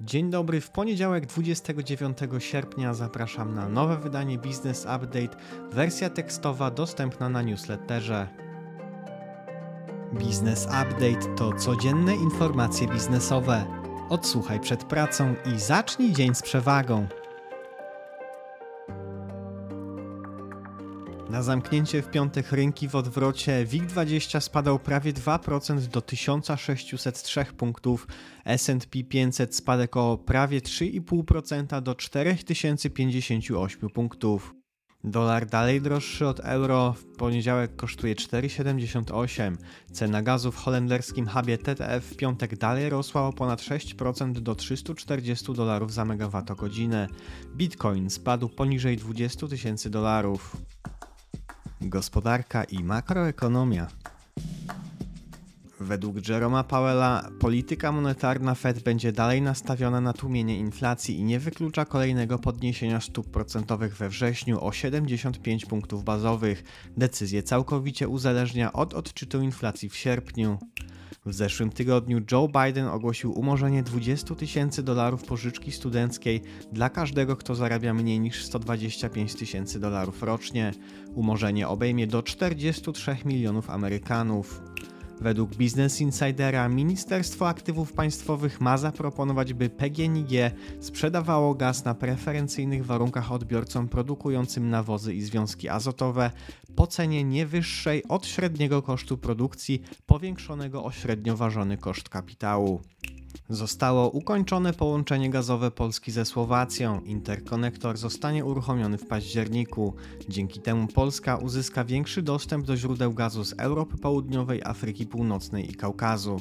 Dzień dobry, w poniedziałek 29 sierpnia zapraszam na nowe wydanie Business Update, wersja tekstowa dostępna na newsletterze. Business Update to codzienne informacje biznesowe. Odsłuchaj przed pracą i zacznij dzień z przewagą. Na zamknięcie w piątek rynki w odwrocie WIG20 spadał prawie 2% do 1603 punktów, S&P 500 spadek o prawie 3,5% do 4058 punktów. Dolar dalej droższy od euro, w poniedziałek kosztuje 4,78. Cena gazu w holenderskim hubie TTF w piątek dalej rosła o ponad 6% do 340 dolarów za megawattogodzinę. Bitcoin spadł poniżej 20 tysięcy dolarów. Gospodarka i makroekonomia. Według Jeroma Powella polityka monetarna Fed będzie dalej nastawiona na tłumienie inflacji i nie wyklucza kolejnego podniesienia stóp procentowych we wrześniu o 75 punktów bazowych. Decyzję całkowicie uzależnia od odczytu inflacji w sierpniu. W zeszłym tygodniu Joe Biden ogłosił umorzenie 20 tysięcy dolarów pożyczki studenckiej dla każdego, kto zarabia mniej niż 125 tysięcy dolarów rocznie. Umorzenie obejmie do 43 milionów Amerykanów. Według Business Insidera Ministerstwo Aktywów Państwowych ma zaproponować, by PGNiG sprzedawało gaz na preferencyjnych warunkach odbiorcom produkującym nawozy i związki azotowe po cenie nie wyższej od średniego kosztu produkcji powiększonego o średnio ważony koszt kapitału. Zostało ukończone połączenie gazowe Polski ze Słowacją. Interkonektor zostanie uruchomiony w październiku. Dzięki temu Polska uzyska większy dostęp do źródeł gazu z Europy Południowej, Afryki Północnej i Kaukazu.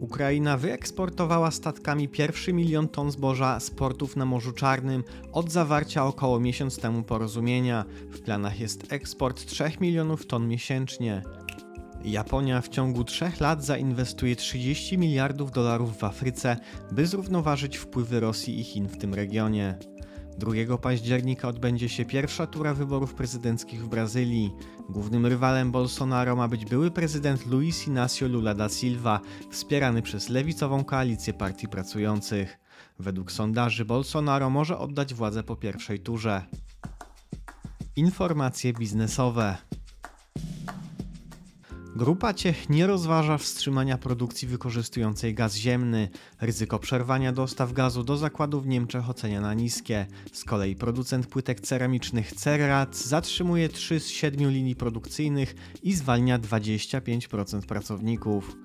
Ukraina wyeksportowała statkami pierwszy milion ton zboża z portów na Morzu Czarnym od zawarcia około miesiąc temu porozumienia. W planach jest eksport 3 milionów ton miesięcznie. Japonia w ciągu trzech lat zainwestuje 30 miliardów dolarów w Afryce, by zrównoważyć wpływy Rosji i Chin w tym regionie. 2 października odbędzie się pierwsza tura wyborów prezydenckich w Brazylii. Głównym rywalem Bolsonaro ma być były prezydent Luiz Inácio Lula da Silva, wspierany przez lewicową koalicję partii pracujących. Według sondaży Bolsonaro może oddać władzę po pierwszej turze. Informacje biznesowe. Grupa Ciech nie rozważa wstrzymania produkcji wykorzystującej gaz ziemny. Ryzyko przerwania dostaw gazu do zakładów w Niemczech ocenia na niskie. Z kolei producent płytek ceramicznych Cerrat zatrzymuje 3 z 7 linii produkcyjnych i zwalnia 25% pracowników.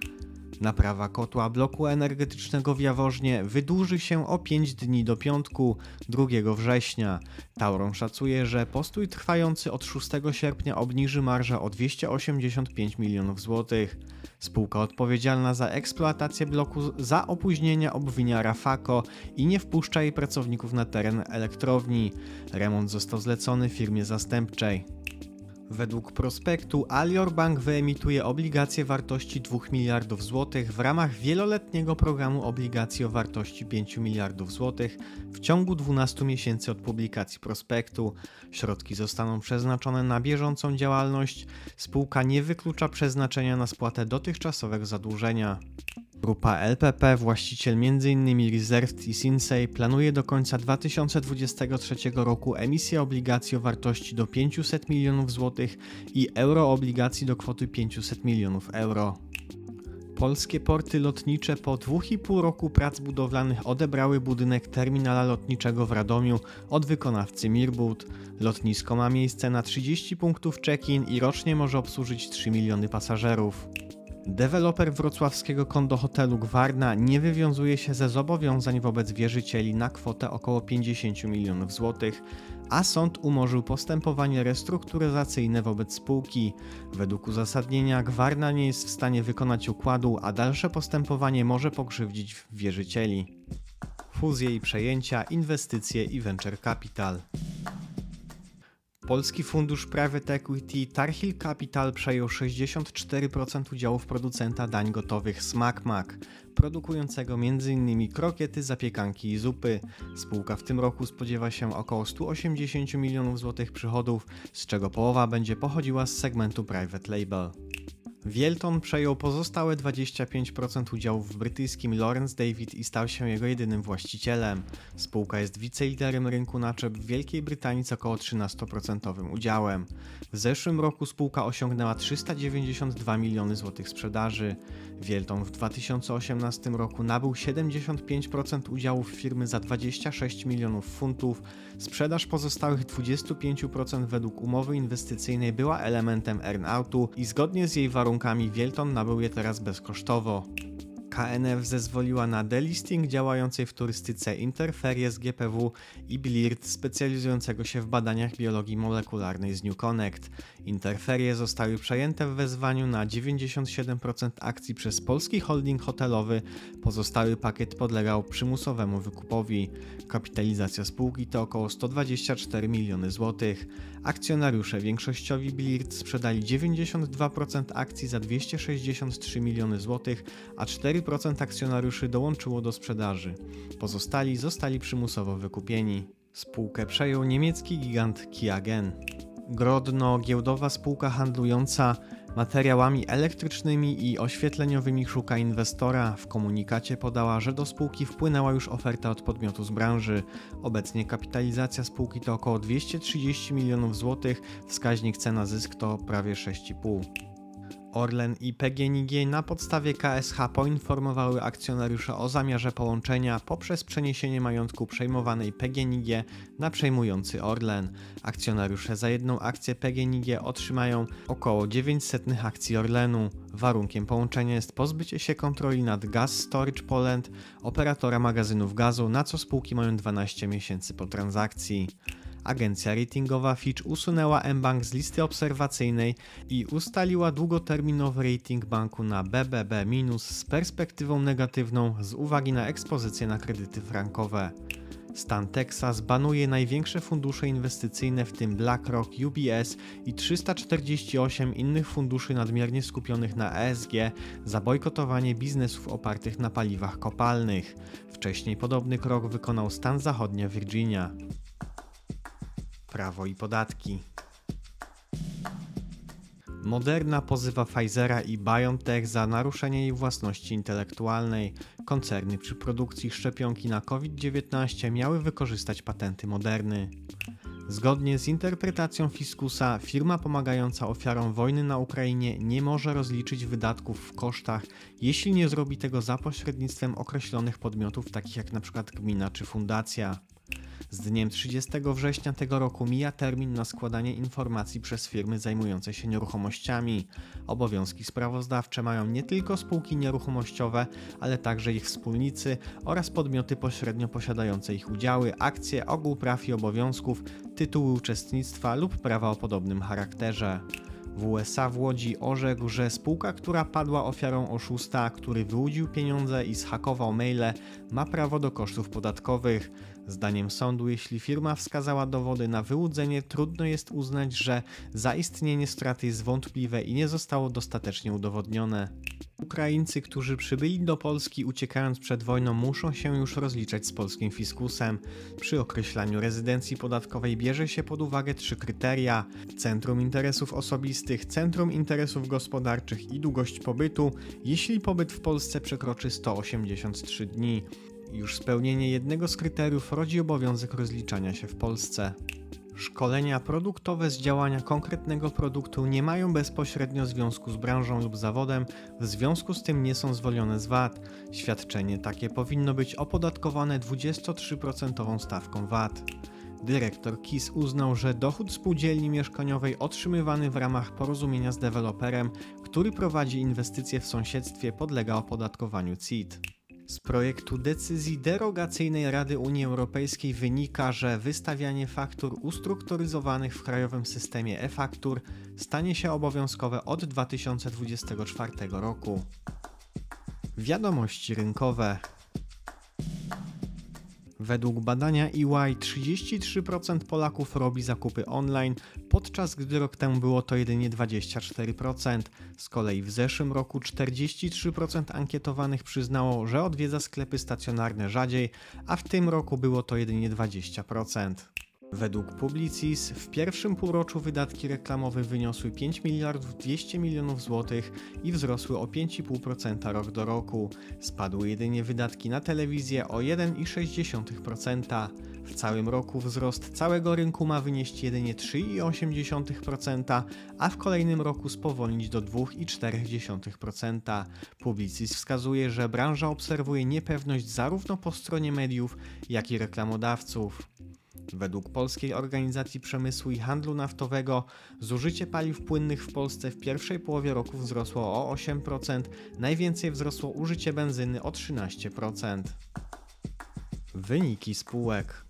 Naprawa kotła bloku energetycznego w Jaworznie wydłuży się o 5 dni do piątku 2 września. Tauron szacuje, że postój trwający od 6 sierpnia obniży marżę o 285 milionów złotych. Spółka odpowiedzialna za eksploatację bloku za opóźnienia obwinia Rafako i nie wpuszcza jej pracowników na teren elektrowni. Remont został zlecony firmie zastępczej. Według prospektu Alior Bank wyemituje obligacje wartości 2 miliardów złotych w ramach wieloletniego programu obligacji o wartości 5 miliardów złotych w ciągu 12 miesięcy od publikacji prospektu. Środki zostaną przeznaczone na bieżącą działalność. Spółka nie wyklucza przeznaczenia na spłatę dotychczasowego zadłużenia. Grupa LPP, właściciel m.in. Reserved i Sinsei, planuje do końca 2023 roku emisję obligacji o wartości do 500 milionów złotych i euroobligacji do kwoty 500 milionów euro. Polskie porty lotnicze po 2,5 roku prac budowlanych odebrały budynek terminala lotniczego w Radomiu od wykonawcy Mirbut. Lotnisko ma miejsce na 30 punktów check-in i rocznie może obsłużyć 3 miliony pasażerów. Deweloper wrocławskiego kondohotelu Gwarna nie wywiązuje się ze zobowiązań wobec wierzycieli na kwotę około 50 milionów złotych, a sąd umorzył postępowanie restrukturyzacyjne wobec spółki. Według uzasadnienia Gwarna nie jest w stanie wykonać układu, a dalsze postępowanie może pokrzywdzić wierzycieli. Fuzje i przejęcia, inwestycje i venture capital. Polski Fundusz Private Equity Tarhill Capital przejął 64% udziałów producenta dań gotowych SmackMac, produkującego m.in. krokiety, zapiekanki i zupy. Spółka w tym roku spodziewa się około 180 milionów złotych przychodów, z czego połowa będzie pochodziła z segmentu Private Label. Wielton przejął pozostałe 25% udziałów w brytyjskim Lawrence David i stał się jego jedynym właścicielem. Spółka jest wiceliderem rynku naczep w Wielkiej Brytanii z około 13% udziałem. W zeszłym roku spółka osiągnęła 392 miliony złotych sprzedaży. Wielton w 2018 roku nabył 75% udziałów firmy za 26 milionów funtów. Sprzedaż pozostałych 25% według umowy inwestycyjnej była elementem earn-outu i zgodnie z jej warunkami Wielton nabył je teraz bezkosztowo. KNF zezwoliła na delisting działającej w turystyce Interferie z GPW i Blirt specjalizującego się w badaniach biologii molekularnej z New Connect. Interferie zostały przejęte w wezwaniu na 97% akcji przez polski holding hotelowy, pozostały pakiet podlegał przymusowemu wykupowi. Kapitalizacja spółki to około 124 miliony złotych. Akcjonariusze większościowi Blirt sprzedali 92% akcji za 263 miliony złotych, a 4% akcjonariuszy dołączyło do sprzedaży. Pozostali zostali przymusowo wykupieni. Spółkę przejął niemiecki gigant Kiagen. Grodno, giełdowa spółka handlująca materiałami elektrycznymi i oświetleniowymi szuka inwestora. W komunikacie podała, że do spółki wpłynęła już oferta od podmiotu z branży. Obecnie kapitalizacja spółki to około 230 milionów złotych, wskaźnik cena zysk to prawie 6,5. Orlen i PGNiG na podstawie KSH poinformowały akcjonariusza o zamiarze połączenia poprzez przeniesienie majątku przejmowanej PGNiG na przejmujący Orlen. Akcjonariusze za jedną akcję PGNiG otrzymają około 900 akcji Orlenu. Warunkiem połączenia jest pozbycie się kontroli nad Gas Storage Poland, operatora magazynów gazu, na co spółki mają 12 miesięcy po transakcji. Agencja ratingowa Fitch usunęła mBank z listy obserwacyjnej i ustaliła długoterminowy rating banku na BBB- z perspektywą negatywną z uwagi na ekspozycję na kredyty frankowe. Stan Texas banuje największe fundusze inwestycyjne, w tym BlackRock, UBS i 348 innych funduszy nadmiernie skupionych na ESG za bojkotowanie biznesów opartych na paliwach kopalnych. Wcześniej podobny krok wykonał stan zachodnia Virginia prawo i podatki. Moderna pozywa Pfizera i BioNTech za naruszenie jej własności intelektualnej. Koncerny przy produkcji szczepionki na COVID-19 miały wykorzystać patenty Moderny. Zgodnie z interpretacją fiskusa, firma pomagająca ofiarom wojny na Ukrainie nie może rozliczyć wydatków w kosztach, jeśli nie zrobi tego za pośrednictwem określonych podmiotów, takich jak np. gmina czy fundacja. Z dniem 30 września tego roku mija termin na składanie informacji przez firmy zajmujące się nieruchomościami. Obowiązki sprawozdawcze mają nie tylko spółki nieruchomościowe, ale także ich wspólnicy oraz podmioty pośrednio posiadające ich udziały, akcje, ogół praw i obowiązków, tytuły uczestnictwa lub prawa o podobnym charakterze. W USA w Łodzi orzekł, że spółka, która padła ofiarą oszusta, który wyłudził pieniądze i zhakował maile, ma prawo do kosztów podatkowych. Zdaniem sądu, jeśli firma wskazała dowody na wyłudzenie, trudno jest uznać, że zaistnienie straty jest wątpliwe i nie zostało dostatecznie udowodnione. Ukraińcy, którzy przybyli do Polski uciekając przed wojną, muszą się już rozliczać z polskim fiskusem. Przy określaniu rezydencji podatkowej bierze się pod uwagę trzy kryteria: centrum interesów osobistych, centrum interesów gospodarczych i długość pobytu, jeśli pobyt w Polsce przekroczy 183 dni. Już spełnienie jednego z kryteriów rodzi obowiązek rozliczania się w Polsce. Szkolenia produktowe z działania konkretnego produktu nie mają bezpośrednio związku z branżą lub zawodem, w związku z tym nie są zwolnione z VAT. Świadczenie takie powinno być opodatkowane 23% stawką VAT. Dyrektor KIS uznał, że dochód spółdzielni mieszkaniowej otrzymywany w ramach porozumienia z deweloperem, który prowadzi inwestycje w sąsiedztwie, podlega opodatkowaniu CIT. Z projektu decyzji derogacyjnej Rady Unii Europejskiej wynika, że wystawianie faktur ustrukturyzowanych w krajowym systemie e-faktur stanie się obowiązkowe od 2024 roku. Wiadomości rynkowe. Według badania EY 33% Polaków robi zakupy online, podczas gdy rok temu było to jedynie 24%. Z kolei w zeszłym roku 43% ankietowanych przyznało, że odwiedza sklepy stacjonarne rzadziej, a w tym roku było to jedynie 20%. Według Publicis w pierwszym półroczu wydatki reklamowe wyniosły 5 miliardów 200 milionów złotych i wzrosły o 5,5% rok do roku. Spadły jedynie wydatki na telewizję o 1,6%. W całym roku wzrost całego rynku ma wynieść jedynie 3,8%, a w kolejnym roku spowolnić do 2,4%. Publicis wskazuje, że branża obserwuje niepewność zarówno po stronie mediów, jak i reklamodawców. Według Polskiej Organizacji Przemysłu i Handlu Naftowego zużycie paliw płynnych w Polsce w pierwszej połowie roku wzrosło o 8%, najwięcej wzrosło użycie benzyny o 13%. Wyniki spółek.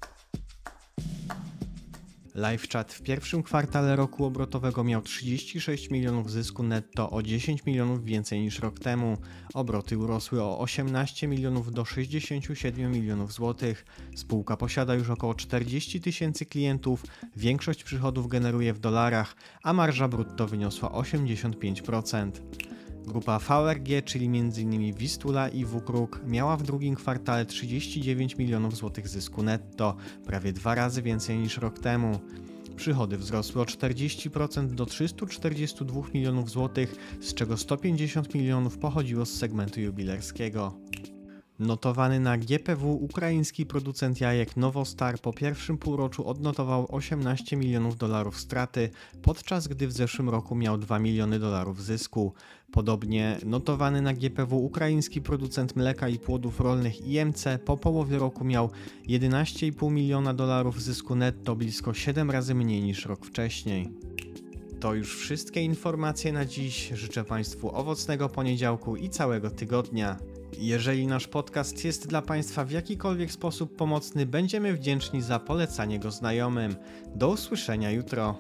LiveChat w pierwszym kwartale roku obrotowego miał 36 milionów zysku netto, o 10 milionów więcej niż rok temu. Obroty urosły o 18 milionów do 67 milionów złotych. Spółka posiada już około 40 tysięcy klientów, większość przychodów generuje w dolarach, a marża brutto wyniosła 85%. Grupa VRG, czyli m.in. Wistula i WKRUK, miała w drugim kwartale 39 milionów złotych zysku netto, prawie dwa razy więcej niż rok temu. Przychody wzrosły o 40% do 342 milionów złotych, z czego 150 milionów pochodziło z segmentu jubilerskiego. Notowany na GPW ukraiński producent jajek Novostar po pierwszym półroczu odnotował 18 milionów dolarów straty, podczas gdy w zeszłym roku miał 2 miliony dolarów zysku. Podobnie notowany na GPW ukraiński producent mleka i płodów rolnych IMC po połowie roku miał 11,5 miliona dolarów zysku netto, blisko 7 razy mniej niż rok wcześniej. To już wszystkie informacje na dziś. Życzę Państwu owocnego poniedziałku i całego tygodnia. Jeżeli nasz podcast jest dla Państwa w jakikolwiek sposób pomocny, będziemy wdzięczni za polecanie go znajomym. Do usłyszenia jutro.